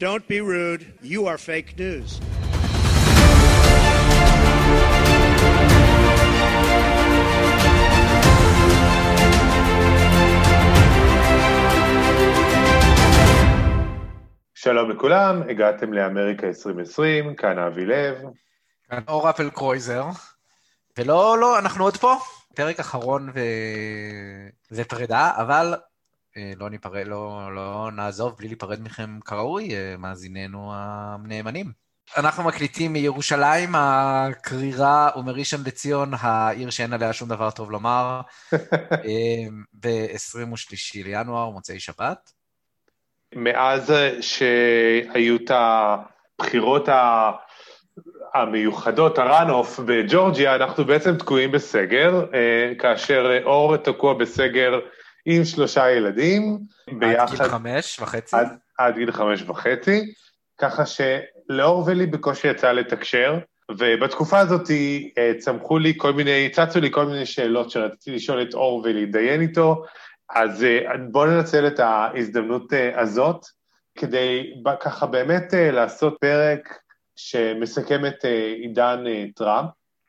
Don't be rude. You are fake news. שלום לכולם, הגעתם לאמריקה 2020, כאן אבי לב. כאן אור אפל קרויזר. ולא, לא, אנחנו עוד פה. פרק אחרון ו... זה פרידה, אבל אה, לא ניפרד, לא, לא נעזוב בלי להיפרד מכם כראוי, אה, מאזיננו הנאמנים. אנחנו מקליטים מירושלים הקרירה ומראשון לציון, העיר שאין עליה שום דבר טוב לומר, אה, ב-23 לינואר, מוצאי שבת. מאז שהיו את הבחירות המיוחדות, הראנוף בג'ורג'יה, אנחנו בעצם תקועים בסגר, כאשר אור תקוע בסגר עם שלושה ילדים, ביחד... עד גיל חמש וחצי? עד, עד גיל חמש וחצי, ככה שלאור ולי בקושי יצא לתקשר, ובתקופה הזאת אה, צמחו לי כל מיני, צצו לי כל מיני שאלות שרציתי לשאול את אור ולהתדיין איתו, אז אה, בואו ננצל את ההזדמנות אה, הזאת כדי ככה באמת לעשות פרק שמסכם את עידן טראמפ.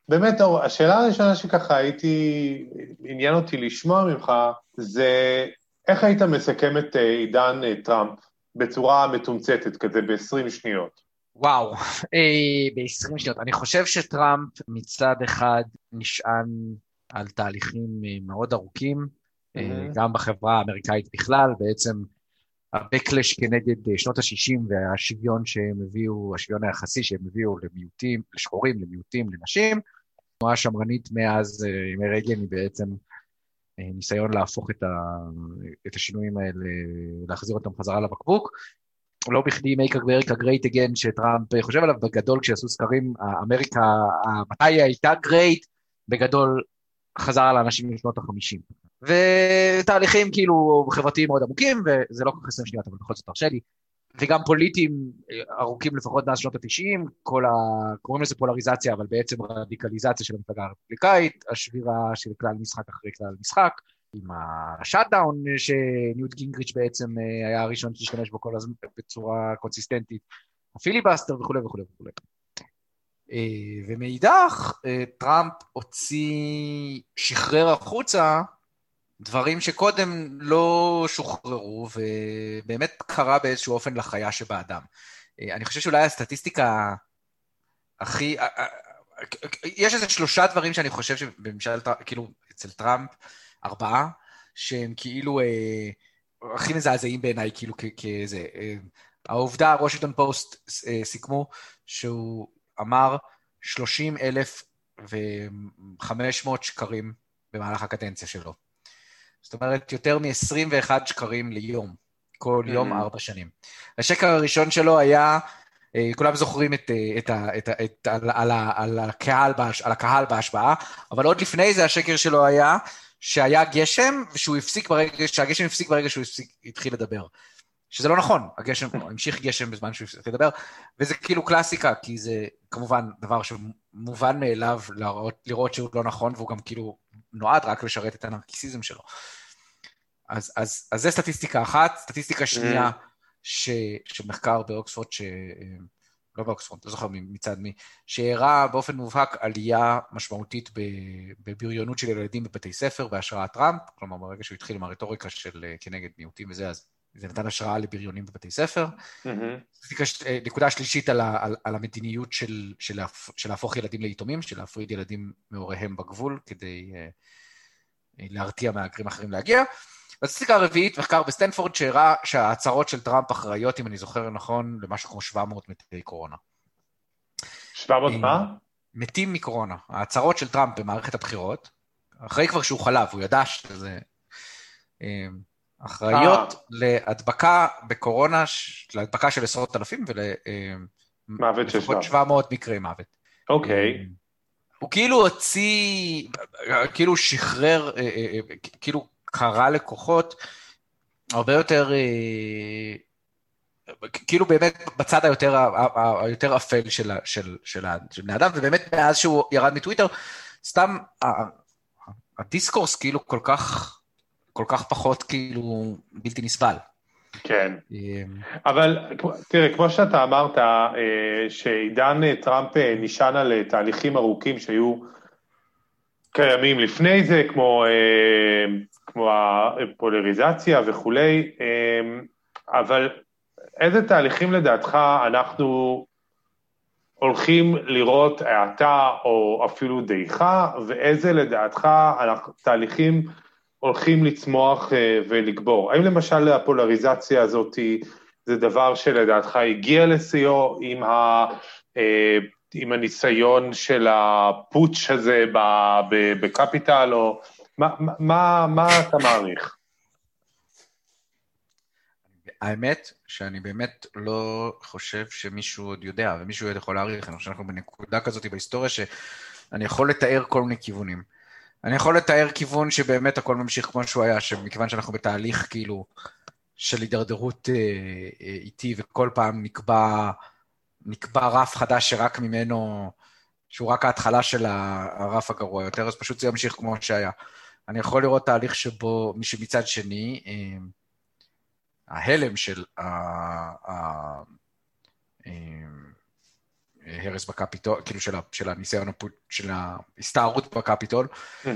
באמת, אור, השאלה הראשונה שככה הייתי, עניין אותי לשמוע ממך, זה איך היית מסכם את אה, עידן אה, טראמפ בצורה מתומצתת כזה ב-20 שניות? וואו, אה, ב-20 שניות. אני חושב שטראמפ מצד אחד נשען על תהליכים מאוד ארוכים, mm-hmm. גם בחברה האמריקאית בכלל, בעצם ה-Backlash כנגד שנות ה-60 והשוויון שהם הביאו, השוויון היחסי שהם הביאו למיעוטים, לשחורים, למיעוטים, לנשים. התנועה השמרנית מאז ימי רייגן היא בעצם אה, ניסיון להפוך את, ה, את השינויים האלה, להחזיר אותם חזרה לבקבוק. לא בכדי make America great again שטראמפ חושב עליו בגדול כשיעשו סקרים, אמריקה, מתי היא הייתה great, בגדול חזר על האנשים משנות החמישים. ותהליכים כאילו חברתיים מאוד עמוקים, וזה לא כל כך עשרים שניות, אבל בכל זאת תרשה לי. וגם פוליטיים ארוכים לפחות מאז שנות התשעים, כל ה... קוראים לזה פולריזציה, אבל בעצם רדיקליזציה של המפלגה הרפובליקאית, השבירה של כלל משחק אחרי כלל משחק, עם ה shutdown שניוט גינגריץ' בעצם אה, היה הראשון שהשתמש בו כל הזמן בצורה קונסיסטנטית, הפיליבסטר וכולי וכולי וכולי. אה, ומאידך, אה, טראמפ הוציא, שחרר החוצה דברים שקודם לא שוחררו, ובאמת קרה באיזשהו אופן לחיה שבאדם. אה, אני חושב שאולי הסטטיסטיקה הכי... אה, אה, יש איזה שלושה דברים שאני חושב שבממשל, כאילו, אצל טראמפ, ארבעה, שהם כאילו אה, הכי מזעזעים בעיניי, כאילו, כזה. אה, העובדה, וושינגטון פוסט אה, סיכמו שהוא אמר 30 אלף ו-500 שקרים במהלך הקדנציה שלו. זאת אומרת, יותר מ-21 שקרים ליום, כל יום mm-hmm. ארבע שנים. השקר הראשון שלו היה, אה, כולם זוכרים את, אה, את, את, את, את, על, על, על, הקהל, על הקהל בהשבעה, אבל עוד לפני זה השקר שלו היה שהיה גשם, ושהוא הפסיק ברגע, שהגשם הפסיק ברגע שהוא הפסיק, התחיל לדבר. שזה לא נכון, הגשם, המשיך גשם בזמן שהוא הפסיק לדבר, וזה כאילו קלאסיקה, כי זה כמובן דבר שמובן מאליו לראות, לראות שהוא לא נכון, והוא גם כאילו נועד רק לשרת את הנרקיסיזם שלו. אז, אז, אז זה סטטיסטיקה אחת. סטטיסטיקה שנייה, ש, של מחקר באוקספורד, ש... לא באוקספורד, לא זוכר מצד מי, שהראה באופן מובהק עלייה משמעותית בבריונות של ילדים בבתי ספר בהשראת טראמפ, כלומר ברגע שהוא התחיל עם הרטוריקה של כנגד מיעוטים וזה, אז זה נתן השראה לבריונים בבתי ספר. Mm-hmm. נקודה שלישית על, ה, על, על המדיניות של, של, להפ, של להפוך ילדים ליתומים, של להפריד ילדים מהוריהם בגבול כדי uh, להרתיע מהגרים אחרים להגיע. בסטטיסטיקה הרביעית, מחקר בסטנפורד שהראה שההצהרות של טראמפ אחראיות, אם אני זוכר נכון, למשהו כמו 700 מתי קורונה. 700 מה? מתים מקורונה. ההצהרות של טראמפ במערכת הבחירות, אחרי כבר שהוא חלב, הוא ידע שזה... אחראיות אה. להדבקה בקורונה, להדבקה של עשרות אלפים ולפחות 700 מקרי מוות. אוקיי. אה, הוא כאילו הוציא, כאילו שחרר, אה, כאילו קרא לכוחות הרבה יותר, כאילו באמת בצד היותר, היותר אפל של, של, של, של בני אדם, ובאמת מאז שהוא ירד מטוויטר, סתם הדיסקורס כאילו כל כך כל כך פחות כאילו בלתי נסבל. כן, אבל תראה, כמו שאתה אמרת, שעידן טראמפ נשען על תהליכים ארוכים שהיו קיימים לפני זה, כמו, כמו הפולריזציה וכולי, אבל איזה תהליכים לדעתך אנחנו הולכים לראות האטה או אפילו דעיכה, ואיזה לדעתך תהליכים הולכים לצמוח אה, ולגבור? האם למשל הפולריזציה הזאת זה דבר שלדעתך הגיע לשיאו עם, ה, אה, עם הניסיון של הפוטש הזה בקפיטל, או מה, מה, מה אתה מעריך? האמת שאני באמת לא חושב שמישהו עוד יודע, ומישהו עוד יכול להעריך, אני חושב שאנחנו בנקודה כזאת בהיסטוריה שאני יכול לתאר כל מיני כיוונים. אני יכול לתאר כיוון שבאמת הכל ממשיך כמו שהוא היה, שמכיוון שאנחנו בתהליך כאילו של הידרדרות אה, אה, איטי, וכל פעם נקבע, נקבע רף חדש שרק ממנו, שהוא רק ההתחלה של הרף הגרוע יותר, אז פשוט זה ימשיך כמו שהיה. אני יכול לראות תהליך שבו, שמצד שני, אה, ההלם של ההרס בקפיטול, כאילו של, של הניסיון, של ההסתערות בקפיטול, mm-hmm.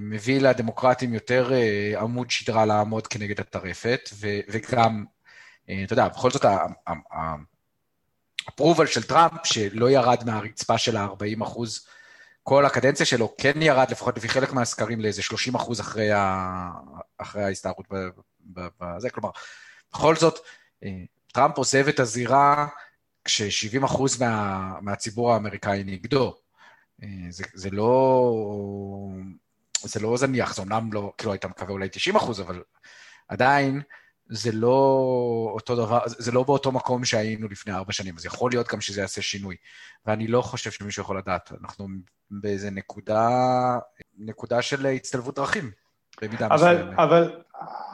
מביא לדמוקרטים יותר אה, עמוד שדרה לעמוד כנגד הטרפת, ו, וגם, אה, אתה יודע, בכל זאת, הפרובל של טראמפ, שלא ירד מהרצפה של ה-40 אחוז, כל הקדנציה שלו כן ירד, לפחות לפי חלק מהסקרים, לאיזה 30 אחוז אחרי, אחרי ההסתערות בזה, כלומר, בכל זאת, טראמפ עוזב את הזירה כש-70 אחוז מה, מהציבור האמריקאי נגדו. אה, זה, זה לא... זה לא זניח, זה אמנם לא, כאילו היית מקווה אולי 90 אחוז, אבל עדיין זה לא אותו דבר, זה לא באותו מקום שהיינו לפני ארבע שנים, אז יכול להיות גם שזה יעשה שינוי. ואני לא חושב שמישהו יכול לדעת, אנחנו באיזה נקודה, נקודה של הצטלבות דרכים. במידה אבל, מסוימת. אבל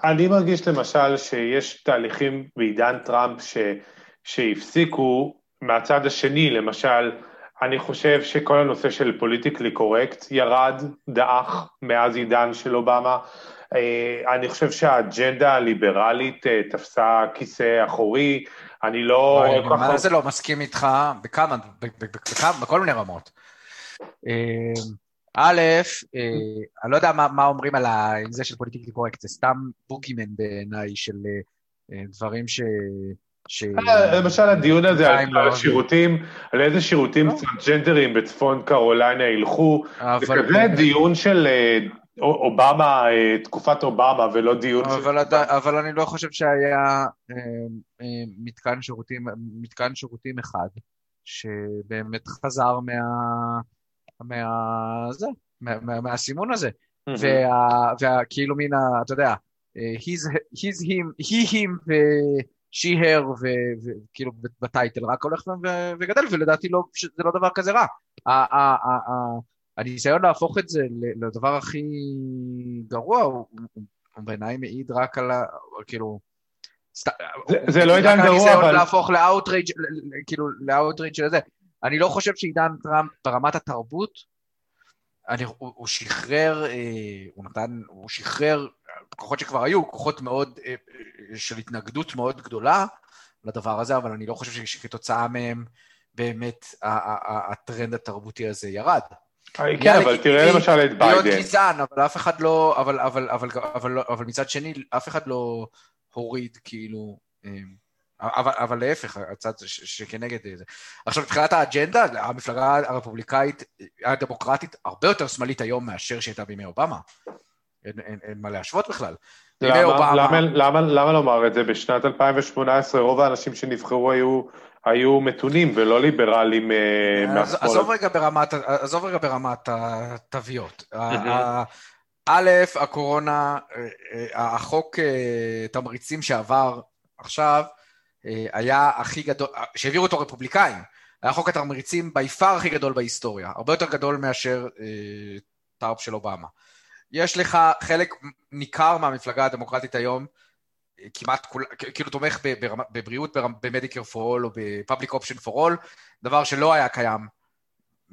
אני מרגיש למשל שיש תהליכים בעידן טראמפ ש, שהפסיקו מהצד השני, למשל, אני חושב שכל הנושא של פוליטיקלי קורקט ירד, דעך, מאז עידן של אובמה. אה, אני חושב שהאג'נדה הליברלית אה, תפסה כיסא אחורי, אני לא... אני מה זה לא מסכים איתך בכמה, בכל מיני רמות. אה, א', אני לא יודע מה, אומרים על זה של פוליטיקלי קורקט, זה סתם בוגימן בעיניי של דברים ש... ש... אה, למשל הדיון הזה על לא השירותים, על איזה שירותים לא. טרנסג'נדרים בצפון קרוליינה ילכו, זה כזה דיון של אובמה, תקופת אובמה, ולא דיון אבל, של... אבל אני לא חושב שהיה מתקן שירותים, מתקן שירותים אחד, שבאמת חזר מה... מה... זה, מה, מה, מהסימון הזה. וכאילו מן ה... אתה יודע, he's, he's him, he him her, וכאילו ה title רק הולך וגדל, ולדעתי לא, זה לא דבר כזה רע. הניסיון להפוך את זה לדבר הכי גרוע, הוא, בעיניי מעיד רק על ה... כאילו... זה לא עידן גרוע, אבל... הניסיון להפוך ל outrage, כאילו, ל outrage של זה. אני לא חושב שעידן טראמפ ברמת התרבות, אני, הוא, הוא שחרר, אה, הוא נתן, הוא שחרר כוחות שכבר היו, כוחות מאוד, אה, אה, של התנגדות מאוד גדולה לדבר הזה, אבל אני לא חושב שכתוצאה מהם באמת הטרנד התרבותי הזה ירד. כן, אבל תראה למשל את ביידן. להיות גזען, אבל אף אחד לא, אבל, אבל, אבל, אבל, אבל מצד שני, אף אחד לא הוריד כאילו אבל, אבל להפך, הצד שכנגד זה. עכשיו, מבחינת האג'נדה, המפלגה הרפובליקאית, הדמוקרטית, הרבה יותר שמאלית היום מאשר שהייתה בימי אובמה. אין, אין, אין מה להשוות בכלל. למה, אובמה... למה, למה, למה לומר את זה? בשנת 2018 רוב האנשים שנבחרו היו, היו מתונים ולא ליברלים אה, מהשמאל. עזוב רגע ברמת, עזוב רגע ברמת התוויות. א', הקורונה, אה, אה, החוק תמריצים שעבר עכשיו, היה הכי גדול, אה, שהעבירו אותו רפובליקאים, היה חוק התמריצים בי פאר הכי גדול בהיסטוריה, הרבה יותר גדול מאשר אה, טארפ של אובמה. יש לך חלק ניכר מהמפלגה הדמוקרטית היום, אה, כמעט כול, כאילו תומך בבריאות, במדיקר פור אול או בפאבליק אופשן פור אול, דבר שלא היה קיים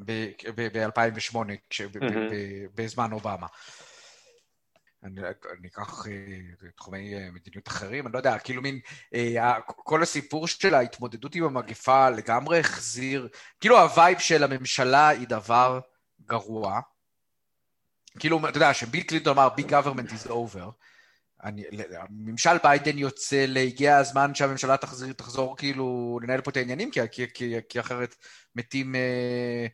ב-2008, mm-hmm. בזמן אובמה. אני, אני אקח תחומי מדיניות אחרים, אני לא יודע, כאילו מין, כל הסיפור של ההתמודדות עם המגפה לגמרי החזיר, כאילו ה vibe של הממשלה היא דבר גרוע. כאילו, אתה יודע, שביל קלינטון אמר, Big government is over. אני, ממשל ביידן יוצא להגיד הגיע הזמן שהממשלה תחזיר, תחזור כאילו לנהל פה את העניינים, כי, כי, כי, כי אחרת מתים אה,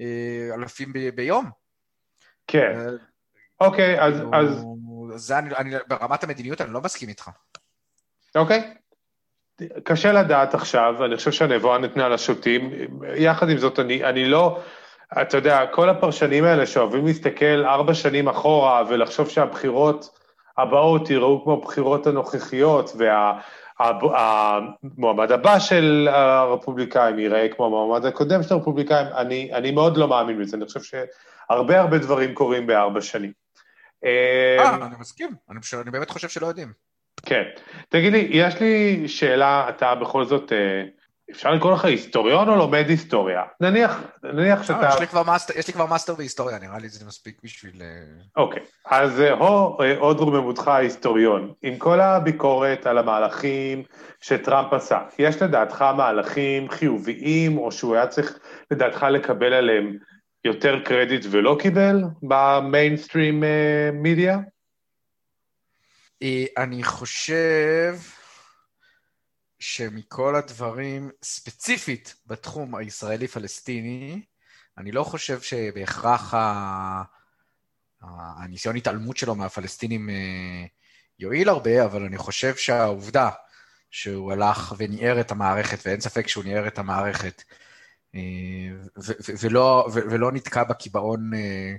אה, אלפים ב, ביום. כן. אוקיי, אז... כאילו, אז... זה אני, אני, ברמת המדיניות אני לא מסכים איתך. אוקיי. קשה לדעת עכשיו, אני חושב שהנבואה ניתנה לשוטים. יחד עם זאת, אני, אני לא... אתה יודע, כל הפרשנים האלה שאוהבים להסתכל ארבע שנים אחורה ולחשוב שהבחירות הבאות יראו כמו הבחירות הנוכחיות, והמועמד וה, הבא של הרפובליקאים ייראה כמו המועמד הקודם של הרפובליקאים, אני, אני מאוד לא מאמין בזה, אני חושב שהרבה הרבה דברים קורים בארבע שנים. אה, אני מסכים, אני, אני באמת חושב שלא יודעים. כן. תגיד לי, יש לי שאלה, אתה בכל זאת... אה, אפשר לקרוא לך היסטוריון או לומד היסטוריה? נניח, נניח אה, שאתה... יש לי, כבר מאסטר, יש לי כבר מאסטר בהיסטוריה, נראה לי זה מספיק בשביל... אה, אוקיי, אז אה, הו, עוד רוממותך ההיסטוריון. עם כל הביקורת על המהלכים שטראמפ עשה, יש לדעתך מהלכים חיוביים, או שהוא היה צריך לדעתך לקבל עליהם יותר קרדיט ולא קיבל במיינסטרים מדיה? אני חושב... שמכל הדברים, ספציפית בתחום הישראלי-פלסטיני, אני לא חושב שבהכרח ה... הניסיון התעלמות שלו מהפלסטינים אה, יועיל הרבה, אבל אני חושב שהעובדה שהוא הלך וניער את המערכת, ואין ספק שהוא ניער את המערכת, אה, ולא, ולא נתקע בקיבעון אה,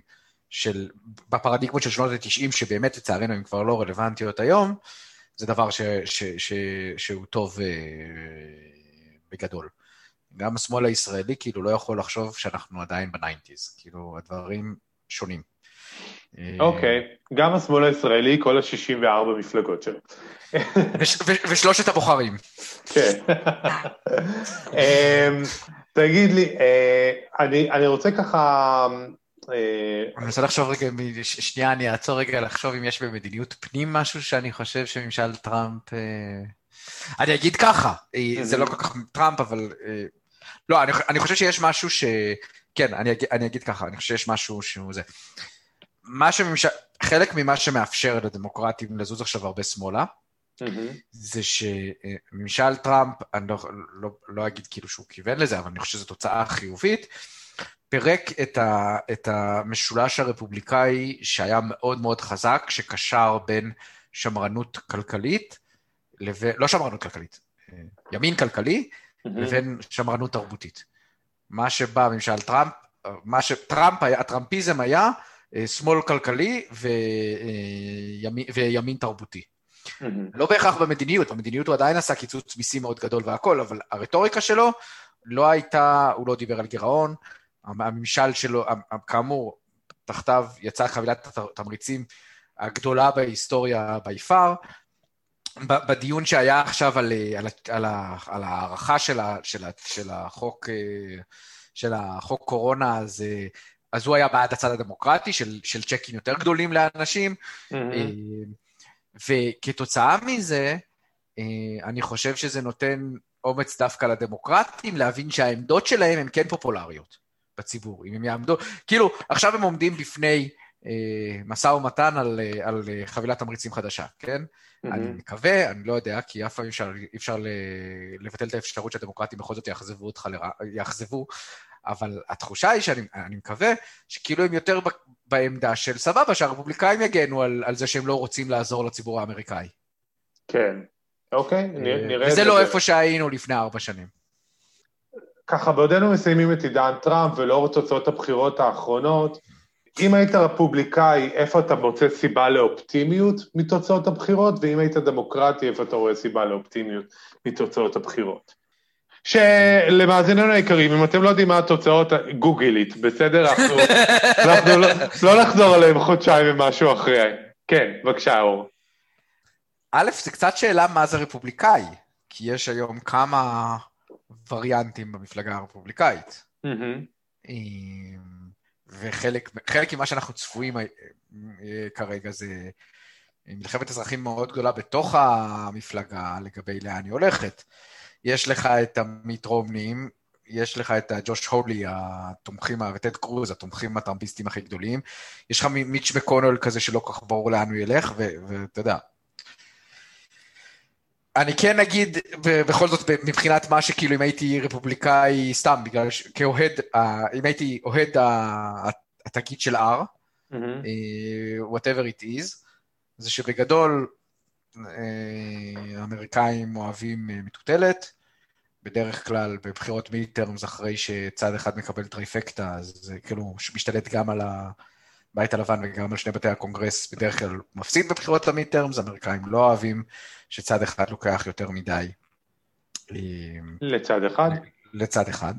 של, בפרדיגמות של שנות ה-90, שבאמת לצערנו הן כבר לא רלוונטיות היום, זה דבר ש, ש, ש, שהוא טוב אה, בגדול. גם השמאל הישראלי כאילו לא יכול לחשוב שאנחנו עדיין בניינטיז, כאילו הדברים שונים. אה, אוקיי, okay. גם השמאל הישראלי, כל ה-64 מפלגות שלו. ושלושת הבוחרים. כן. תגיד לי, אה, אני, אני רוצה ככה אה, אני מנסה לחשוב רגע, שנייה, אני אעצור רגע לחשוב אם יש במדיניות פנים משהו שאני חושב שממשל טראמפ... אה, אני אגיד ככה, זה לא כל כך טראמפ, אבל... לא, אני, אני חושב שיש משהו ש... כן, אני, אגיד, אני אגיד ככה, אני חושב שיש משהו שהוא זה. מה שממשל... חלק ממה שמאפשר לדמוקרטים לזוז עכשיו הרבה שמאלה, mm-hmm. זה שממשל טראמפ, אני לא, לא, לא אגיד כאילו שהוא כיוון לזה, אבל אני חושב שזו תוצאה חיובית, פירק את, ה, את המשולש הרפובליקאי שהיה מאוד מאוד חזק, שקשר בין שמרנות כלכלית, לבין, לא שמרנות כלכלית, ימין כלכלי, mm-hmm. לבין שמרנות תרבותית. מה שבא ממשל טראמפ, מה שטראמפ היה, הטראמפיזם היה אה, שמאל כלכלי וימין, אה, וימין תרבותי. לא בהכרח במדיניות, במדיניות הוא עדיין עשה קיצוץ מיסים מאוד גדול והכל, אבל הרטוריקה שלו לא הייתה, הוא לא דיבר על גירעון, הממשל שלו, כאמור, תחתיו יצאה חבילת התמריצים הגדולה בהיסטוריה בי פאר. בדיון שהיה עכשיו על, על, על, על ההערכה של, של, של, החוק, של החוק קורונה, אז, אז הוא היה בעד הצד הדמוקרטי של, של צ'קים יותר גדולים לאנשים, mm-hmm. וכתוצאה מזה, אני חושב שזה נותן אומץ דווקא לדמוקרטים להבין שהעמדות שלהם הן כן פופולריות. בציבור, אם הם יעמדו, כאילו, עכשיו הם עומדים בפני אה, משא ומתן על, אה, על אה, חבילת תמריצים חדשה, כן? Mm-hmm. אני מקווה, אני לא יודע, כי אף פעם אפשר, אפשר לבטל את האפשרות שהדמוקרטים בכל זאת יאכזבו אותך, לרע, יאכזבו, אבל התחושה היא שאני מקווה שכאילו הם יותר בעמדה של סבבה, שהרפובליקאים יגנו על, על זה שהם לא רוצים לעזור לציבור האמריקאי. כן, אוקיי, אה, נראה זה. וזה לא איפה שהיינו לפני ארבע שנים. ככה, בעודנו מסיימים את עידן טראמפ ולאור תוצאות הבחירות האחרונות, אם היית רפובליקאי, איפה אתה מוצא סיבה לאופטימיות מתוצאות הבחירות, ואם היית דמוקרטי, איפה אתה רואה סיבה לאופטימיות מתוצאות הבחירות? שלמאזיננו היקרים, אם אתם לא יודעים מה התוצאות, גוגלית, בסדר? אנחנו, אנחנו לא, לא נחזור עליהם חודשיים ומשהו אחרי. כן, בבקשה, אור. א', זה קצת שאלה מה זה רפובליקאי, כי יש היום כמה וריאנטים במפלגה הרפובליקאית. Mm-hmm. וחלק ממה שאנחנו צפויים כרגע זה מלחמת אזרחים מאוד גדולה בתוך המפלגה לגבי לאן היא הולכת. יש לך את עמית רומנים, יש לך את ג'וש הולי, התומכים, וטד קרוז, התומכים הטראמפיסטים הכי גדולים. יש לך מיץ' מקונול כזה שלא כל כך ברור לאן הוא ילך, ואתה יודע. אני כן אגיד, בכל זאת, מבחינת מה שכאילו אם הייתי רפובליקאי, סתם, בגלל ש... כאוהד, אם הייתי אוהד התאגיד של R, mm-hmm. whatever it is, זה שבגדול אה, האמריקאים אוהבים אה, מטוטלת, בדרך כלל בבחירות midterms אחרי שצד אחד מקבל trifecta, אז זה כאילו משתלט גם על הבית הלבן וגם על שני בתי הקונגרס, בדרך כלל מפסיד בבחירות ה midterms, האמריקאים לא אוהבים שצד אחד לוקח יותר מדי. אה, לצד אחד? לצד אחד.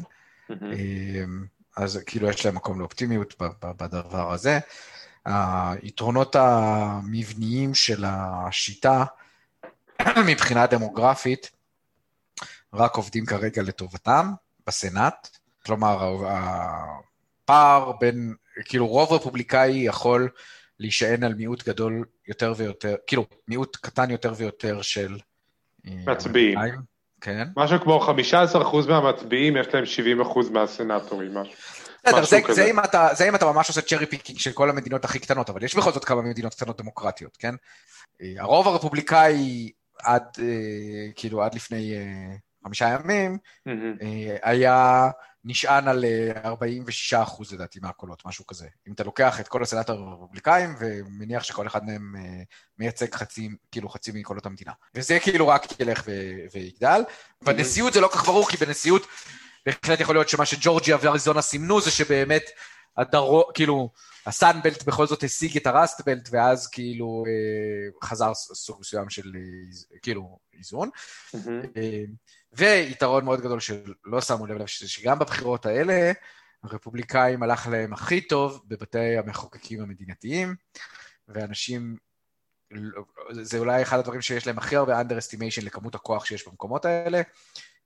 אז כאילו יש להם מקום לאופטימיות בדבר הזה. היתרונות המבניים של השיטה מבחינה דמוגרפית רק עובדים כרגע לטובתם בסנאט, כלומר הפער בין, כאילו רוב רפובליקאי יכול להישען על מיעוט גדול יותר ויותר, כאילו מיעוט קטן יותר ויותר של אה, מצביעים. כן. משהו כמו 15% מהמצביעים יש להם 70% מהסנאטורים, משהו. בסדר, זה, זה, אם אתה, זה אם אתה ממש עושה cherry picking של כל המדינות הכי קטנות, אבל יש בכל זאת כמה מדינות קטנות דמוקרטיות, כן? אה, הרוב הרפובליקאי עד, אה, כאילו, עד לפני חמישה ימים, היה נשען על 46 אחוז לדעתי מהקולות, משהו כזה. אם אתה לוקח את כל הסנאט הרפובליקאים ומניח שכל אחד מהם מייצג חצי, כאילו חצי מקולות המדינה. וזה כאילו רק ילך ויגדל. בנשיאות זה לא כך ברור, כי בנשיאות בהחלט יכול להיות שמה שג'ורג'יה ואריזונה סימנו זה שבאמת הדרו, כאילו, הסאנבלט בכל זאת השיג את הרסטבלט, ואז כאילו אה, חזר סוג מסוים של אה, כאילו איזון. Mm-hmm. אה, ויתרון מאוד גדול שלא שמו לב שגם בבחירות האלה, הרפובליקאים הלך להם הכי טוב בבתי המחוקקים המדינתיים, ואנשים, זה אולי אחד הדברים שיש להם הכי הרבה underestimation לכמות הכוח שיש במקומות האלה.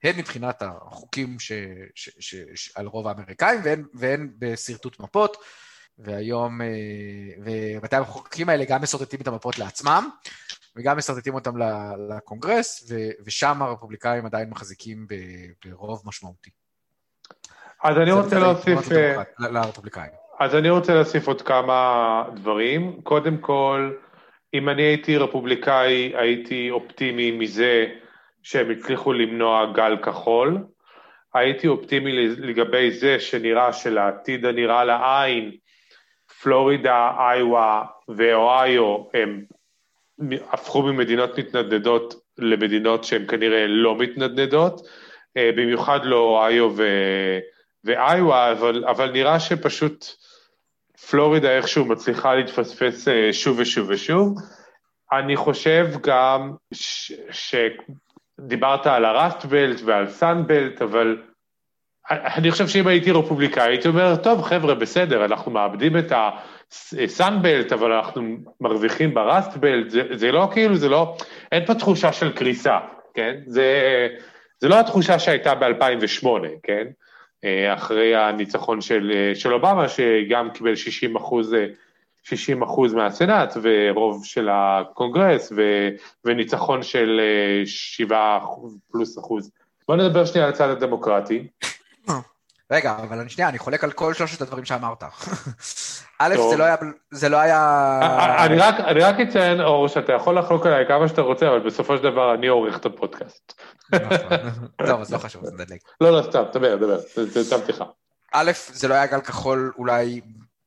הן מבחינת החוקים ש, ש, ש, ש, על רוב האמריקאים והן, והן בשרטוט מפות, והיום, אה, ובתי המחוקקים האלה גם מסורטטים את המפות לעצמם, וגם מסרטטים אותם לקונגרס, ו, ושם הרפובליקאים עדיין מחזיקים ברוב משמעותי. אז אני רוצה להוסיף... אה, לרפובליקאים. אז אני רוצה להוסיף עוד כמה דברים. קודם כל, אם אני הייתי רפובליקאי, הייתי אופטימי מזה שהם הצליחו למנוע גל כחול. הייתי אופטימי לגבי זה שנראה שלעתיד הנראה לעין, פלורידה, איווה ואוהיו הם הפכו ממדינות מתנדנדות למדינות שהן כנראה לא מתנדנדות, אה, במיוחד לא אוהיו ו... ואיווה, אבל, אבל נראה שפשוט פלורידה איכשהו מצליחה להתפספס אה, שוב ושוב ושוב. אני חושב גם ש... ש... דיברת על הרסטבלט ועל סאנבלט, אבל אני חושב שאם הייתי רפובליקאי, הייתי אומר, טוב, חבר'ה, בסדר, אנחנו מאבדים את הסאנבלט, אבל אנחנו מרוויחים ברסטבלט, זה, זה לא כאילו, זה לא, אין פה תחושה של קריסה, כן? זה, זה לא התחושה שהייתה ב-2008, כן? אחרי הניצחון של, של אובמה, שגם קיבל 60 אחוז 60 אחוז מהסנאט ורוב של הקונגרס ו, וניצחון של 7 אה, פלוס אחוז. בוא נדבר שנייה על הצד הדמוקרטי. רגע, אבל אני שנייה, אני חולק על כל שלושת הדברים שאמרת. א', זה לא היה... זה לא היה... אה, אה, אני רק, אני רק אציין, אור, שאתה יכול לחלוק עליי כמה שאתה רוצה, אבל בסופו של דבר אני עורך את הפודקאסט. נכון. טוב, אז לא חשוב, זה נדלג. לא, לא, סתם, דבר, דבר, זה סתם פתיחה. א', זה לא היה גל כחול אולי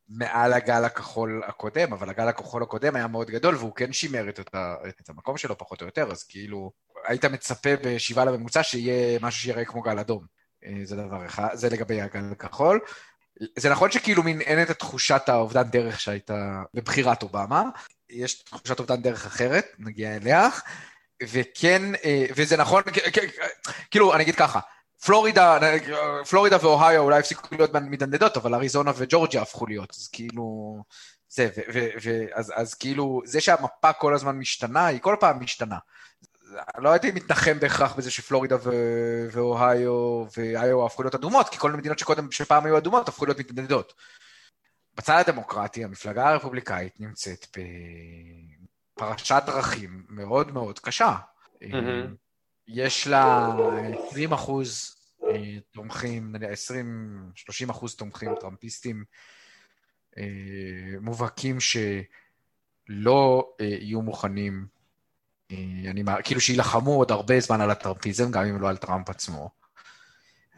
מעל הגל הכחול הקודם, אבל הגל הכחול הקודם היה מאוד גדול, והוא כן שימר את, אותה, את המקום שלו פחות או יותר, אז כאילו, היית מצפה בשבעה לממוצע שיהיה משהו שיראה כמו גל אדום. אה, זה דבר אחד, זה לגבי הגל הכחול. זה נכון שכאילו מין אין את תחושת האובדן דרך שהייתה בבחירת אובמה, יש תחושת אובדן דרך אחרת, נגיע אליה, וכן, אה, וזה נכון, כאילו, אני אגיד ככה, פלורידה, פלורידה ואוהיו אולי הפסיקו להיות מדנדדות, אבל אריזונה וג'ורג'יה הפכו להיות, אז כאילו... זה, ו, ו, ו, אז, אז כאילו, זה שהמפה כל הזמן משתנה, היא כל פעם משתנה. לא הייתי מתנחם בהכרח בזה שפלורידה ו- ואוהיו ואיו הפכו להיות אדומות, כי כל המדינות שקודם, שפעם היו אדומות, הפכו להיות מתנדדות. בצד הדמוקרטי, המפלגה הרפובליקאית נמצאת בפרשת דרכים מאוד מאוד קשה. Mm-hmm. יש לה 20 אחוז אה, תומכים, 20-30 אחוז תומכים טראמפיסטים אה, מובהקים שלא אה, יהיו מוכנים, אני, כאילו שיילחמו עוד הרבה זמן על הטראמפיזם, גם אם לא על טראמפ עצמו.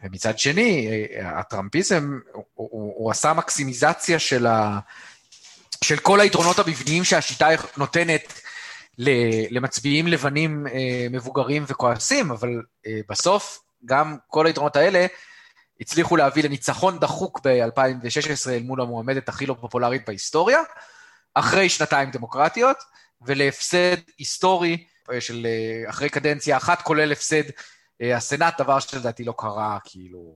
ומצד שני, הטראמפיזם, הוא, הוא, הוא עשה מקסימיזציה של, ה, של כל היתרונות המבניים שהשיטה נותנת למצביעים לבנים מבוגרים וכועסים, אבל בסוף גם כל היתרונות האלה הצליחו להביא לניצחון דחוק ב-2016 אל מול המועמדת הכי לא פופולרית בהיסטוריה, אחרי שנתיים דמוקרטיות, ולהפסד היסטורי אה, של אה, אחרי קדנציה אחת, כולל הפסד אה, הסנאט, דבר שלדעתי לא קרה, כאילו,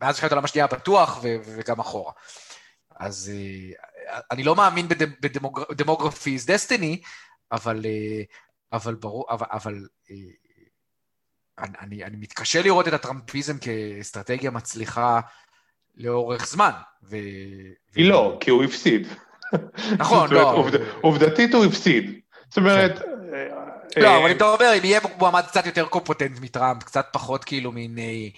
מאז מלחמת העולם השנייה בטוח, ו- וגם אחורה. אז אני לא מאמין בדמוגרפי is destiny, אבל, אבל ברור, אבל, אבל אני, אני מתקשה לראות את הטראמפיזם כאסטרטגיה מצליחה לאורך זמן. ו... היא ו... לא, כי הוא הפסיד. נכון, לא. עובד, עובדתית הוא הפסיד. זאת אומרת... כן. לא, אבל אם אתה אומר, אם יהיה מועמד קצת יותר קומפוטנט מטראמפ, קצת פחות כאילו מיני...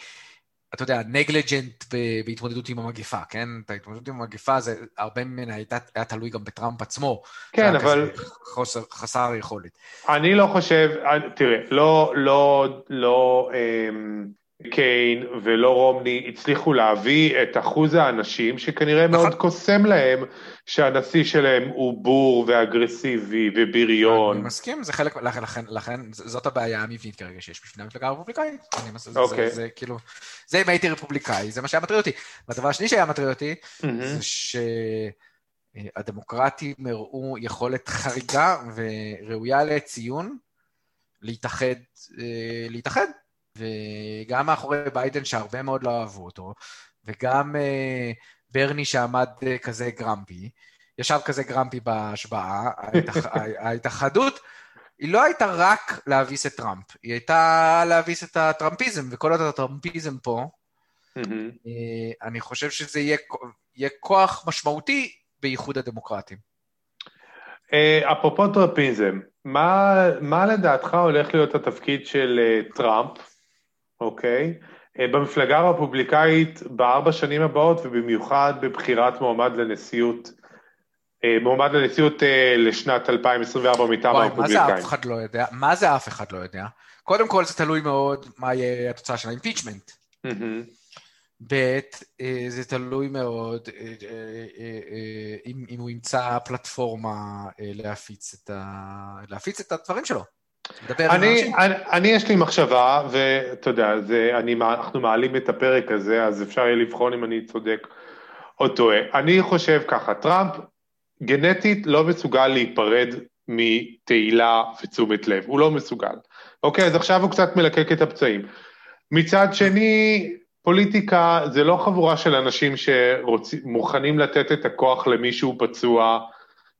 אתה יודע, נגלג'נט בהתמודדות עם המגפה, כן? את ההתמודדות עם המגפה, זה, הרבה ממנה הייתה, היה תלוי גם בטראמפ עצמו. כן, אבל... חוסר, חסר יכולת. אני לא חושב, תראה, לא, לא, לא, קיין ולא רומני הצליחו להביא את אחוז האנשים שכנראה נכון. מאוד קוסם להם שהנשיא שלהם הוא בור ואגרסיבי ובריון. אני מסכים, זה חלק, לכן, לכן, לכן זאת הבעיה המבנית כרגע שיש בפני המפלגה הרפובליקאית. אני. זה, אוקיי. זה, זה כאילו, זה אם הייתי רפובליקאי, זה מה שהיה מטריד אותי. והדבר השני שהיה מטריד אותי, mm-hmm. זה שהדמוקרטים הראו יכולת חריגה וראויה לציון להתאחד, אה, להתאחד. וגם מאחורי ביידן שהרבה מאוד לא אהבו אותו, וגם uh, ברני שעמד uh, כזה גרמפי, ישב כזה גרמפי בהשבעה, ההתאח... ההתאחדות, היא לא הייתה רק להביס את טראמפ, היא הייתה להביס את הטראמפיזם, וכל עוד הטראמפיזם פה, mm-hmm. uh, אני חושב שזה יהיה, יהיה כוח משמעותי בייחוד הדמוקרטים. אפרופו טראמפיזם, מה, מה לדעתך הולך להיות התפקיד של טראמפ אוקיי? אה, במפלגה הרפובליקאית בארבע שנים הבאות, ובמיוחד בבחירת מועמד לנשיאות, אה, מועמד לנשיאות אה, לשנת 2024 מטעם הרפובליקאים. מה זה אף אחד לא יודע? מה זה אף אחד לא יודע? קודם כל זה תלוי מאוד מה יהיה התוצאה של האימפיצ'מנט. ב', זה תלוי מאוד אם, אם הוא ימצא פלטפורמה להפיץ את, ה... להפיץ את הדברים שלו. אני, אני, אני יש לי מחשבה, ואתה יודע, זה, אני, אנחנו מעלים את הפרק הזה, אז אפשר יהיה לבחון אם אני צודק או טועה. אני חושב ככה, טראמפ גנטית לא מסוגל להיפרד מתהילה ותשומת לב, הוא לא מסוגל. אוקיי, אז עכשיו הוא קצת מלקק את הפצעים. מצד שני, פוליטיקה זה לא חבורה של אנשים שמוכנים לתת את הכוח למישהו פצוע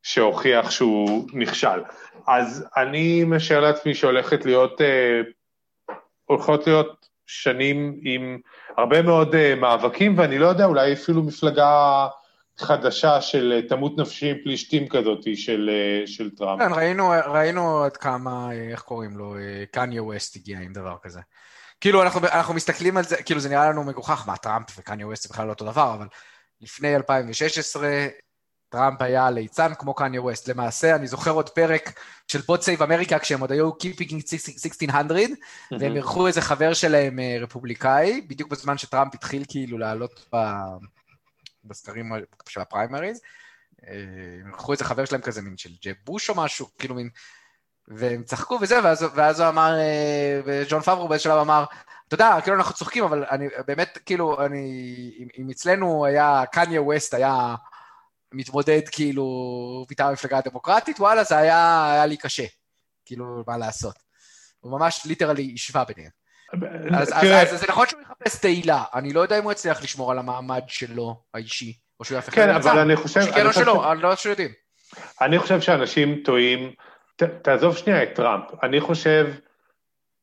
שהוכיח שהוא נכשל. אז אני משער לעצמי שהולכת להיות, אה, הולכות להיות שנים עם הרבה מאוד אה, מאבקים, ואני לא יודע, אולי אפילו מפלגה חדשה של אה, תמות נפשי עם פלישתים כזאת של, של טראמפ. כן, ראינו, ראינו עד כמה, איך קוראים לו, קניה ווסט הגיע עם דבר כזה. כאילו, אנחנו, אנחנו מסתכלים על זה, כאילו זה נראה לנו מגוחך, מה, טראמפ וקניה ווסט זה בכלל לא אותו דבר, אבל לפני 2016, טראמפ היה ליצן כמו קניה ווסט. למעשה, אני זוכר עוד פרק של Pod Save America, כשהם עוד היו Keepin' it 1600, והם אירחו איזה חבר שלהם אה, רפובליקאי, בדיוק בזמן שטראמפ התחיל כאילו לעלות ב... בסקרים של הפריימריז. אה, הם אירחו איזה חבר שלהם כזה, מין של ג'ב בוש או משהו, כאילו מין... והם צחקו וזה, ואז, ואז הוא אמר, אה, וג'ון פאברו באיזשהו שלב אמר, אתה יודע, כאילו אנחנו צוחקים, אבל אני באמת, כאילו, אני, אם אצלנו היה, קניה ווסט היה מתמודד כאילו מטעם המפלגה הדמוקרטית, וואלה, זה היה, היה לי קשה. כאילו, מה לעשות. הוא ממש ליטרלי השווה ביניהם. אז, אז, אז זה נכון שהוא מחפש תהילה, אני לא יודע אם הוא יצליח לשמור על המעמד שלו האישי, או שהוא יהפך כן, אבל אני חושב... שכן או שלא, אני לא יודעים. אני חושב שאנשים טועים, ת, תעזוב שנייה את טראמפ, אני חושב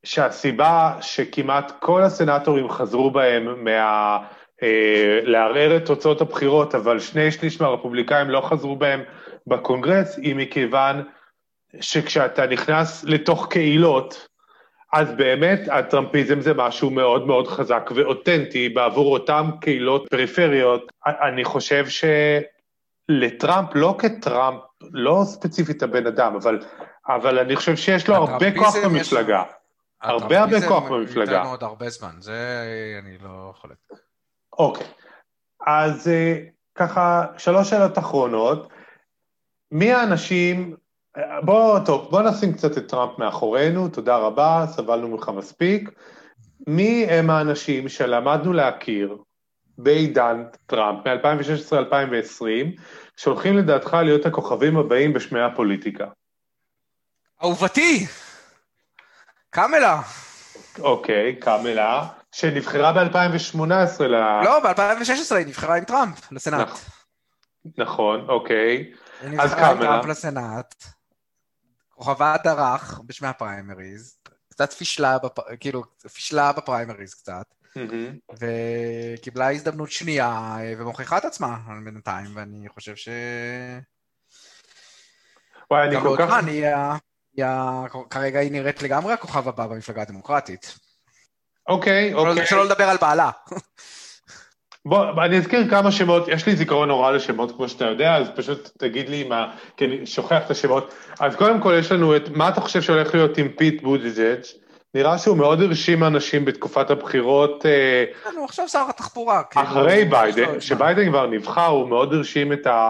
שהסיבה שכמעט כל הסנטורים חזרו בהם מה... אה, לערער את תוצאות הבחירות, אבל שני שליש מהרפובליקאים לא חזרו בהם בקונגרס, היא מכיוון שכשאתה נכנס לתוך קהילות, אז באמת הטראמפיזם זה משהו מאוד מאוד חזק ואותנטי בעבור אותן קהילות פריפריות. אני חושב שלטראמפ, לא כטראמפ, לא ספציפית הבן אדם, אבל, אבל אני חושב שיש לו הרבה כוח במפלגה. הרבה הרבה כוח במפלגה. עוד הרבה זמן, זה אני לא חולק. אוקיי, אז אה, ככה, שלוש שאלות אחרונות. מי האנשים, בוא, טוב, בוא נשים קצת את טראמפ מאחורינו, תודה רבה, סבלנו ממך מספיק. מי הם האנשים שלמדנו להכיר בעידן טראמפ מ-2016-2020, שהולכים לדעתך להיות הכוכבים הבאים בשמי הפוליטיקה? אהובתי, קמלה. אוקיי, קמלה, שנבחרה ב-2018 ל... לא, ב-2016 היא נבחרה עם טראמפ לסנאט. נכון, אוקיי. היא נבחרה עם טראמפ לסנאט. כוכבה דרך בשמי הפריימריז, קצת פישלה, בפ... כאילו, פישלה בפריימריז קצת, וקיבלה הזדמנות שנייה אה, ומוכיחה את עצמה בינתיים, ואני חושב ש... וואי, אני כל כך... כרגע היא נראית לגמרי הכוכב הבא במפלגה הדמוקרטית. אוקיי, אוקיי. שלא לדבר על בעלה. בוא, אני אזכיר כמה שמות, יש לי זיכרון נורא לשמות כמו שאתה יודע, אז פשוט תגיד לי מה, כי אני שוכח את השמות. אז קודם כל יש לנו את, מה אתה חושב שהולך להיות עם פיט בוטיג'אג'? נראה שהוא מאוד הרשים אנשים בתקופת הבחירות. אה, הוא עכשיו שר התחבורה. כאילו, אחרי ביידן, כשביידן כבר נבחר, הוא מאוד הרשים את, ה,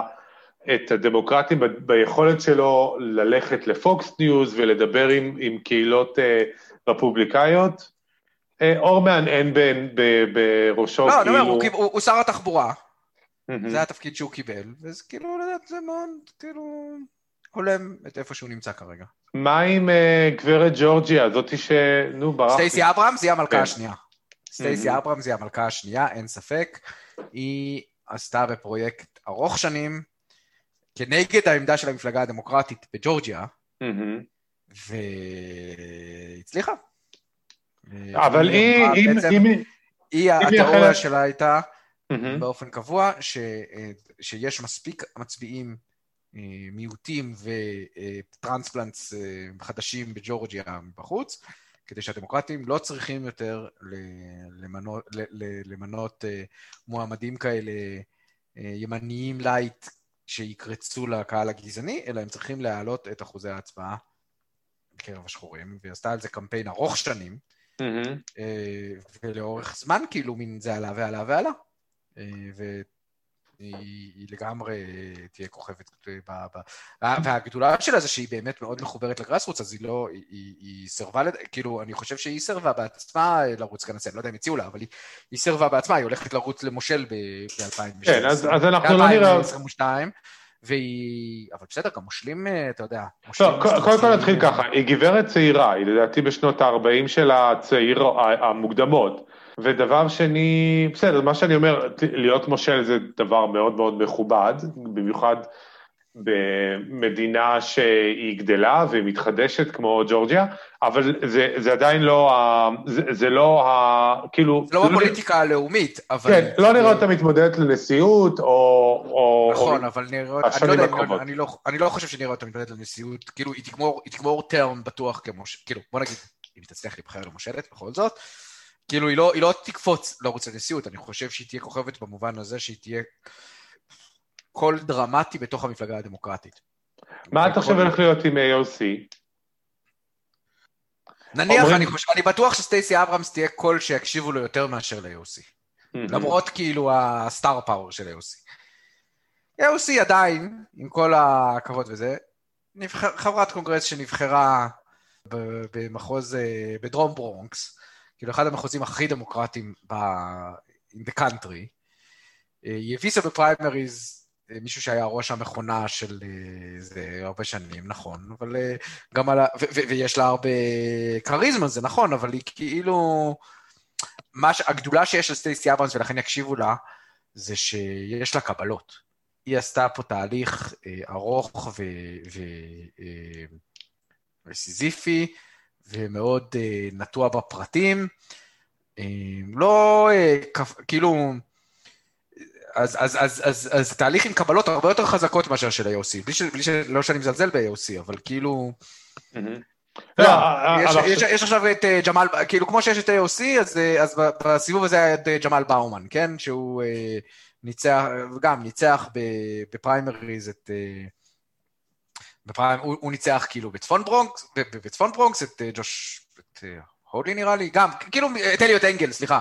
את הדמוקרטים ביכולת שלו ללכת לפוקס ניוז ולדבר עם, עם קהילות אה, רפובליקאיות. אה, אור מהנהן בראשו, לא, כאילו... לא, אני אומר, הוא, הוא שר התחבורה. זה התפקיד שהוא קיבל, וזה כאילו, זה מאוד, כאילו, הולם את איפה שהוא נמצא כרגע. מה עם uh, גברת ג'ורג'יה, זאתי ש... נו, ברחתי. סטייסי אברמס היא המלכה כן. השנייה. סטייסי אברהם היא המלכה השנייה, אין ספק. היא עשתה בפרויקט ארוך שנים, כנגד העמדה של המפלגה הדמוקרטית בג'ורג'יה, והצליחה. אבל היא, אם... אם... היא, התיאוריה שלה הייתה באופן קבוע, שיש מספיק מצביעים אה, מיעוטים וטרנספלנטס אה, חדשים בג'ורג'יה בחוץ, כדי שהדמוקרטים לא צריכים יותר למנות, למנות אה, מועמדים כאלה ימניים light שיקרצו לקהל הגזעני, אלא הם צריכים להעלות את אחוזי ההצבעה בקרב השחורים, והיא עשתה על זה קמפיין ארוך שנים. Mm-hmm. ולאורך זמן כאילו מין זה עלה ועלה ועלה. אה, והיא לגמרי תהיה כוכבת ב... ב... והגדולה שלה זה שהיא באמת מאוד מחוברת ל grassroots, אז היא לא, היא, היא, היא סירבה, לד... כאילו, אני חושב שהיא סירבה בעצמה לרוץ כאן, אני לא יודע אם הציעו לה, אבל היא, היא סירבה בעצמה, היא הולכת לרוץ למושל ב-2016. כן, אז, אז אנחנו לא נראה... ב-2022. והיא... אבל בסדר, גם מושלים, אה, אתה יודע. לא, קודם כל נתחיל ככה, היא גברת צעירה, היא לדעתי בשנות ה-40 של הצעיר המוקדמות. ודבר שני, בסדר, מה שאני אומר, להיות מושל זה דבר מאוד מאוד מכובד, במיוחד במדינה שהיא גדלה והיא מתחדשת כמו ג'ורג'יה, אבל זה, זה עדיין לא ה... זה, זה לא ה... כאילו... זה לא הפוליטיקה לא... הלאומית, אבל... כן, לא נראה אותה מתמודדת לנשיאות, או... או נכון, או... אבל נראה. אני, לא יודע, אני, לא, אני לא חושב שנראה אותה מתמודדת לנשיאות, כאילו, היא תגמור, היא תגמור טרם בטוח כמוש... כאילו, בוא נגיד, אם היא תצליח להיבחר למושלת, בכל זאת, כאילו, היא לא, היא לא תקפוץ לרוץ לנשיאות, אני חושב שהיא תהיה כוכבת במובן הזה שהיא תהיה... קול דרמטי בתוך המפלגה הדמוקרטית. מה אתה חושב הולך להיות עם AOC? נניח, אני, חושב, אני בטוח שסטייסי אברמס תהיה קול שיקשיבו לו יותר מאשר ל-AOC. למרות כאילו ה star power של AOC. AOC עדיין, עם כל הכבוד וזה, נבחר, חברת קונגרס שנבחרה במחוז, אה, בדרום ברונקס, כאילו אחד המחוזים הכי דמוקרטיים ב... in the country. אה, היא הביסה בפריימריז מישהו שהיה ראש המכונה של אה, זה הרבה שנים, נכון, אבל אה, גם על ה... ו- ו- ויש לה הרבה כריזמה, זה נכון, אבל היא כאילו... מה ש... הגדולה שיש לסטייסי אברנס, ולכן יקשיבו לה, זה שיש לה קבלות. היא עשתה פה תהליך אה, ארוך ו... ו... אה, וסיזיפי, ומאוד אה, נטוע בפרטים. אה, לא, אה, כ... כאילו... אז, אז, אז, אז, אז תהליך עם קבלות הרבה יותר חזקות מאשר של AOC, בלי, ש, בלי ש... לא שאני מזלזל ב-AOC, אבל כאילו... לא, לא יש עכשיו את אה, ג'מאל, כאילו כמו שיש את AOC, אז בסיבוב הזה היה את אה, ג'מאל באומן, כן? שהוא ניצח, גם ניצח בפריימריז את... בפריים, הוא, הוא ניצח כאילו בצפון ברונקס, בצפון ברונקס את ג'וש, את הודלי נראה לי, גם, כאילו את אליוט אנגל, סליחה.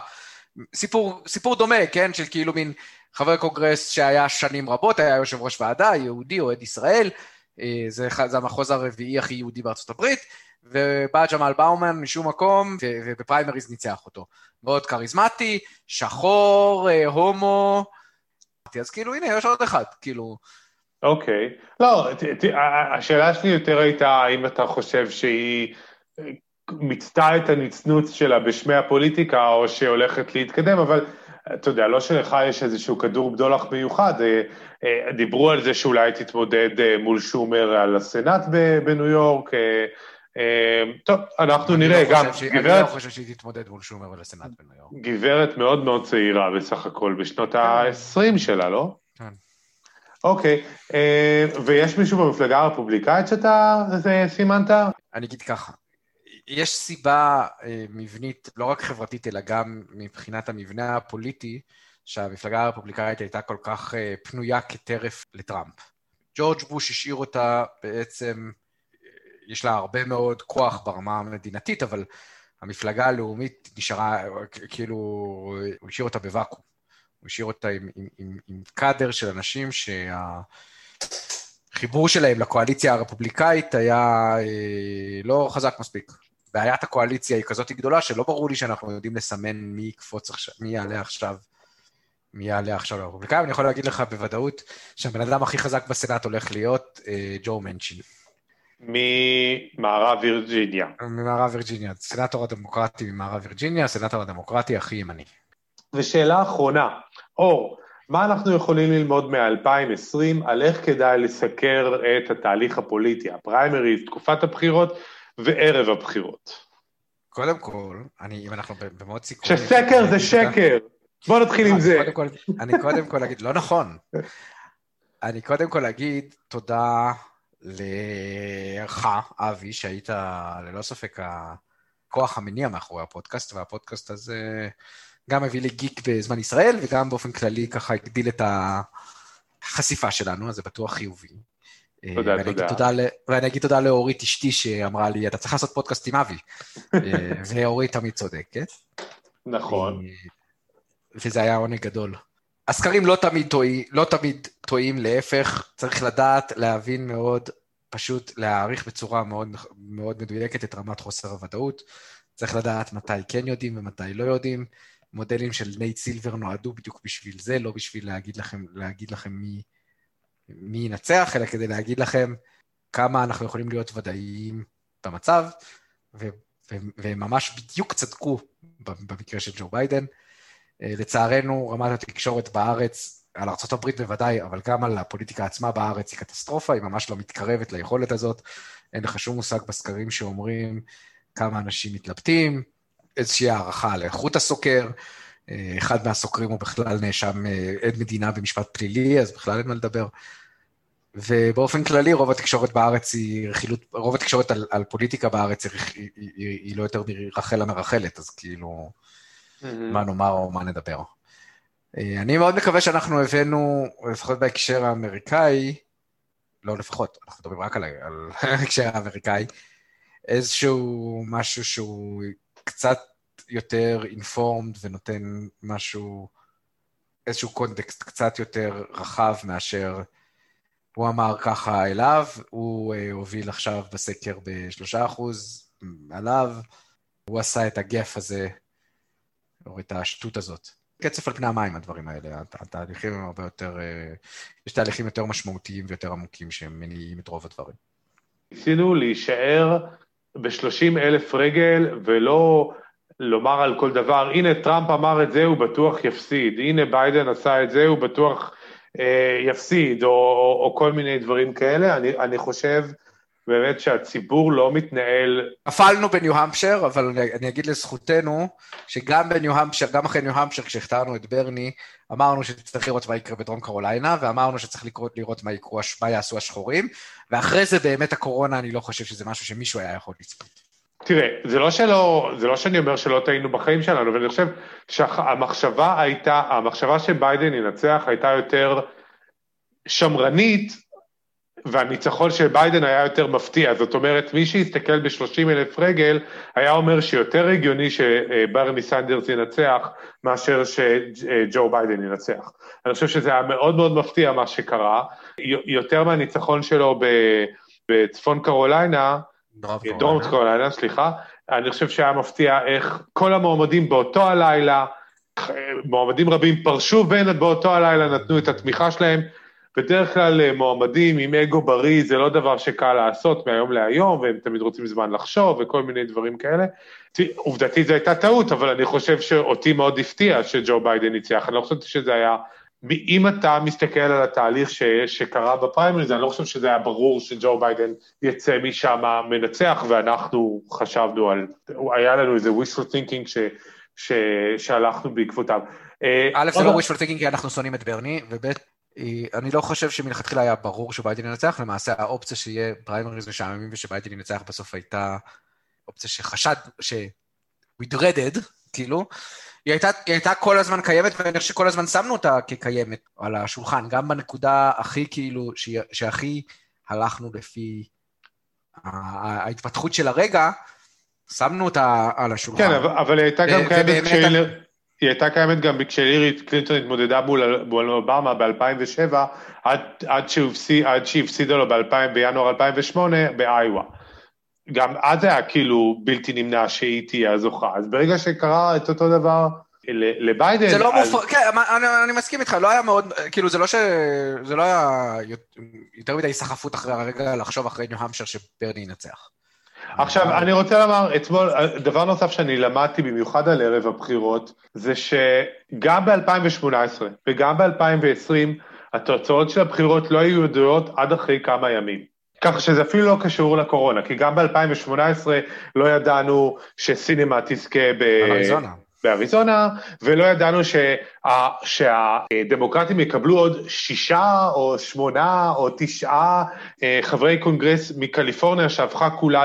סיפור, סיפור דומה, כן? של כאילו מין חבר קונגרס שהיה שנים רבות, היה יושב ראש ועדה, יהודי, אוהד ישראל, אה, זה, זה המחוז הרביעי הכי יהודי בארצות הברית, ובא ג'מאל באומן משום מקום, ובפריימריז ניצח אותו. מאוד כריזמטי, שחור, אה, הומו, אז כאילו הנה, יש עוד אחד, כאילו... אוקיי. לא, ת, ת, השאלה שלי יותר הייתה, האם אתה חושב שהיא מיצתה את הנצנוץ שלה בשמי הפוליטיקה, או שהולכת להתקדם, אבל אתה יודע, לא שלך יש איזשהו כדור בדולח מיוחד, אה, אה, דיברו על זה שאולי תתמודד אה, מול שומר על הסנאט בניו יורק, טוב, אנחנו נראה, לא גם גברת... אני לא חושב שהיא תתמודד מול שומר על הסנאט בניו יורק. גברת מאוד מאוד צעירה בסך הכל, בשנות כן. ה-20 שלה, לא? כן. אוקיי, ויש מישהו במפלגה הרפובליקאית שאתה סימנת? אני אגיד ככה, יש סיבה אה, מבנית, לא רק חברתית, אלא גם מבחינת המבנה הפוליטי, שהמפלגה הרפובליקאית הייתה כל כך אה, פנויה כטרף לטראמפ. ג'ורג' בוש השאיר אותה בעצם, אה, יש לה הרבה מאוד כוח ברמה המדינתית, אבל המפלגה הלאומית נשארה, כאילו, הוא השאיר אותה בוואקום. הוא השאיר אותה עם, עם, עם, עם קאדר של אנשים שהחיבור שלהם לקואליציה הרפובליקאית היה אה, לא חזק מספיק. בעיית הקואליציה היא כזאת גדולה, שלא ברור לי שאנחנו יודעים לסמן מי יקפוץ עכשיו, מי יעלה עכשיו, מי יעלה עכשיו לרפובליקאים. אני יכול להגיד לך בוודאות שהבן אדם הכי חזק בסנאט הולך להיות אה, ג'ו מנצ'ין. ממערב וירג'יניה. ממערב וירג'יניה, סנאטור הדמוקרטי ממערב וירג'יניה, הסנאטור הדמוקרטי הכי ימני. ושאלה אחרונה, אור, מה אנחנו יכולים ללמוד מ-2020 על איך כדאי לסקר את התהליך הפוליטי, הפריימריז, תקופת הבחירות, וערב הבחירות. קודם כל, אני, אם אנחנו במאוד סיכוי... שסקר זה שקר! בוא נתחיל עם זה. אני קודם כל אגיד, לא נכון. אני קודם כל אגיד תודה לך, אבי, שהיית ללא ספק הכוח המניע מאחורי הפודקאסט, והפודקאסט הזה גם הביא לי גיק בזמן ישראל, וגם באופן כללי ככה הגדיל את החשיפה שלנו, אז זה בטוח חיובי. תודה, תודה. תודה ואני אגיד תודה לאורית אשתי שאמרה לי, אתה צריך לעשות פודקאסט עם אבי. אה, ואורית תמיד צודקת. נכון. אה, וזה היה עונג גדול. הסקרים לא תמיד טועים, לא תמיד טועים, להפך, צריך לדעת, להבין מאוד, פשוט להעריך בצורה מאוד, מאוד מדויקת את רמת חוסר הוודאות. צריך לדעת מתי כן יודעים ומתי לא יודעים. מודלים של נייט סילבר נועדו בדיוק בשביל זה, לא בשביל להגיד לכם, להגיד לכם מי, מי ינצח, אלא כדי להגיד לכם כמה אנחנו יכולים להיות ודאיים במצב, ו- ו- והם ממש בדיוק צדקו במקרה של ג'ו ביידן. אה, לצערנו, רמת התקשורת בארץ, על ארה"ב בוודאי, אבל גם על הפוליטיקה עצמה בארץ היא קטסטרופה, היא ממש לא מתקרבת ליכולת הזאת. אין לך שום מושג בסקרים שאומרים כמה אנשים מתלבטים, איזושהי הערכה על איכות הסוקר. אה, אחד מהסוקרים הוא בכלל נאשם אה, עד מדינה במשפט פלילי, אז בכלל אין מה לדבר. ובאופן כללי, רוב התקשורת בארץ היא רכילות, רוב התקשורת על, על פוליטיקה בארץ היא, היא, היא, היא לא יותר מרחל המרחלת, אז כאילו, mm-hmm. מה נאמר או מה נדבר. אה, אני מאוד מקווה שאנחנו הבאנו, לפחות בהקשר האמריקאי, לא לפחות, אנחנו מדברים רק על, על ההקשר האמריקאי, איזשהו משהו שהוא קצת יותר אינפורמד ונותן משהו, איזשהו קונטקסט קצת יותר רחב מאשר הוא אמר ככה אליו, הוא uh, הוביל עכשיו בסקר בשלושה אחוז עליו, הוא עשה את הגף הזה, או את השטות הזאת. קצף על פני המים הדברים האלה, התהליכים הם הרבה יותר, uh, יש תהליכים יותר משמעותיים ויותר עמוקים שמניעים את רוב הדברים. ניסינו להישאר ב-30 אלף רגל ולא לומר על כל דבר, הנה טראמפ אמר את זה, הוא בטוח יפסיד, הנה ביידן עשה את זה, הוא בטוח אה, יפסיד, או, או, או כל מיני דברים כאלה. אני, אני חושב באמת שהציבור לא מתנהל... נפלנו בניו-המפשר, אבל אני, אני אגיד לזכותנו, שגם בניו-המפשר, גם אחרי ניו-המפשר, כשהכתרנו את ברני, אמרנו שצריך לראות מה יקרה בדרום קרוליינה, ואמרנו שצריך לקרות, לראות מה, יקרו, מה יעשו השחורים, ואחרי זה באמת הקורונה, אני לא חושב שזה משהו שמישהו היה יכול לצפות. תראה, זה לא, שלא, זה לא שאני אומר שלא טעינו בחיים שלנו, אבל אני חושב שהמחשבה הייתה, המחשבה שביידן ינצח הייתה יותר שמרנית והניצחון של ביידן היה יותר מפתיע, זאת אומרת, מי שיסתכל ב-30 אלף רגל, היה אומר שיותר הגיוני שברני סנדרס ינצח, מאשר שג'ו ביידן ינצח. אני חושב שזה היה מאוד מאוד מפתיע מה שקרה, יותר מהניצחון שלו בצפון קרוליינה, דרום קרוליינה, סליחה, אני חושב שהיה מפתיע איך כל המועמדים באותו הלילה, מועמדים רבים פרשו בין באותו הלילה, נתנו את התמיכה שלהם, בדרך כלל אה, מועמדים עם אגו בריא זה לא דבר שקל לעשות מהיום להיום, והם תמיד רוצים זמן לחשוב וכל מיני דברים כאלה. עובדתית זו הייתה טעות, אבל אני חושב שאותי מאוד הפתיע שג'ו ביידן ניצח, אני לא חושבת שזה היה... אם אתה מסתכל על התהליך ש, שקרה בפריימריז, אני לא חושב שזה היה ברור שג'ו ביידן יצא משם מנצח, ואנחנו חשבנו על, היה לנו איזה wishful thinking ש, ש, שהלכנו בעקבותיו. אה, א', זה לא wishful thinking כי אנחנו שונאים את ברני, וב', אני לא חושב שמלכתחילה היה ברור שביידן ינצח, למעשה האופציה שיהיה פריימריז משעממים ושביידן ינצח בסוף הייתה אופציה שחשד, ש... we dreaded, כאילו, היא הייתה, היא הייתה כל הזמן קיימת, ואני חושב שכל הזמן שמנו אותה כקיימת על השולחן, גם בנקודה הכי כאילו, שהכי הלכנו לפי ההתפתחות של הרגע, שמנו אותה על השולחן. כן, אבל היא הייתה גם קיימת כשהיא... היא הייתה קיימת גם כשהירי קלינטון התמודדה מול, מול אובמה ב-2007, עד, עד, עד שהפסידה לו ב- בינואר 2008 באיווה. גם אז היה כאילו בלתי נמנע שהיא תהיה הזוכה. אז ברגע שקרה את אותו דבר לביידן... זה לא אז... מופר... כן, אני, אני מסכים איתך, לא היה מאוד, כאילו זה לא ש... זה לא היה יותר מדי סחפות אחרי הרגע לחשוב אחרי ניו-המשר שברני ינצח. עכשיו, אני רוצה לומר, אתמול, דבר נוסף שאני למדתי במיוחד על ערב הבחירות, זה שגם ב-2018 וגם ב-2020, התוצאות של הבחירות לא היו ידועות עד אחרי כמה ימים. ככה שזה אפילו לא קשור לקורונה, כי גם ב-2018 לא ידענו שסינמה תזכה ב... אריזונה. באריזונה, ולא ידענו שה, שהדמוקרטים יקבלו עוד שישה או שמונה או תשעה אה, חברי קונגרס מקליפורניה שהפכה כולה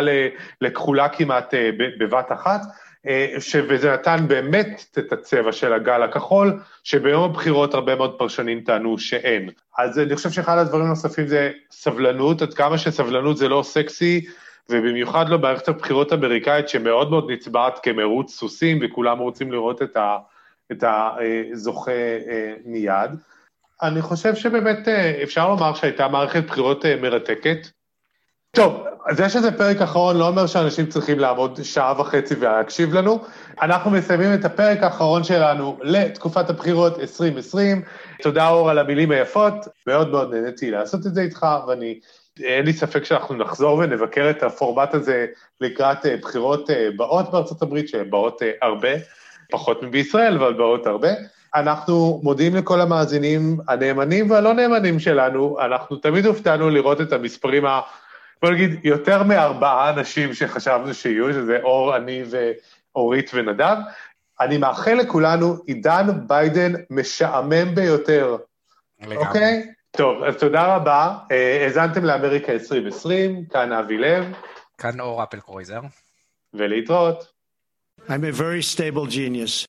לכחולה כמעט אה, בבת אחת. אה. וזה נתן באמת את הצבע של הגל הכחול, שביום הבחירות הרבה מאוד פרשנים טענו שאין. אז אני חושב שאחד הדברים הנוספים זה סבלנות, עד כמה שסבלנות זה לא סקסי, ובמיוחד לא במערכת הבחירות האמריקאית שמאוד מאוד נצבעת כמרוץ סוסים וכולם רוצים לראות את, ה, את הזוכה אה, מיד. אני חושב שבאמת אה, אפשר לומר שהייתה מערכת בחירות אה, מרתקת. טוב, זה שזה פרק אחרון לא אומר שאנשים צריכים לעמוד שעה וחצי ולהקשיב לנו. אנחנו מסיימים את הפרק האחרון שלנו לתקופת הבחירות 2020. תודה אור על המילים היפות, מאוד מאוד נהניתי לעשות את זה איתך, ואני אין לי ספק שאנחנו נחזור ונבקר את הפורמט הזה לקראת אה, בחירות אה, באות בארצות הברית, שהן באות אה, הרבה, פחות מבישראל, אבל באות הרבה. אנחנו מודים לכל המאזינים הנאמנים והלא נאמנים שלנו, אנחנו תמיד הופתענו לראות את המספרים ה... בוא נגיד, יותר מארבעה אנשים שחשבנו שיהיו, שזה אור, אני ואורית ונדב. אני מאחל לכולנו עידן ביידן משעמם ביותר. אוקיי? Okay? טוב, אז תודה רבה. אה, האזנתם לאמריקה 2020, כאן אבי לב. כאן אור אפל קרויזר. ולהתראות. I'm a very stable genius.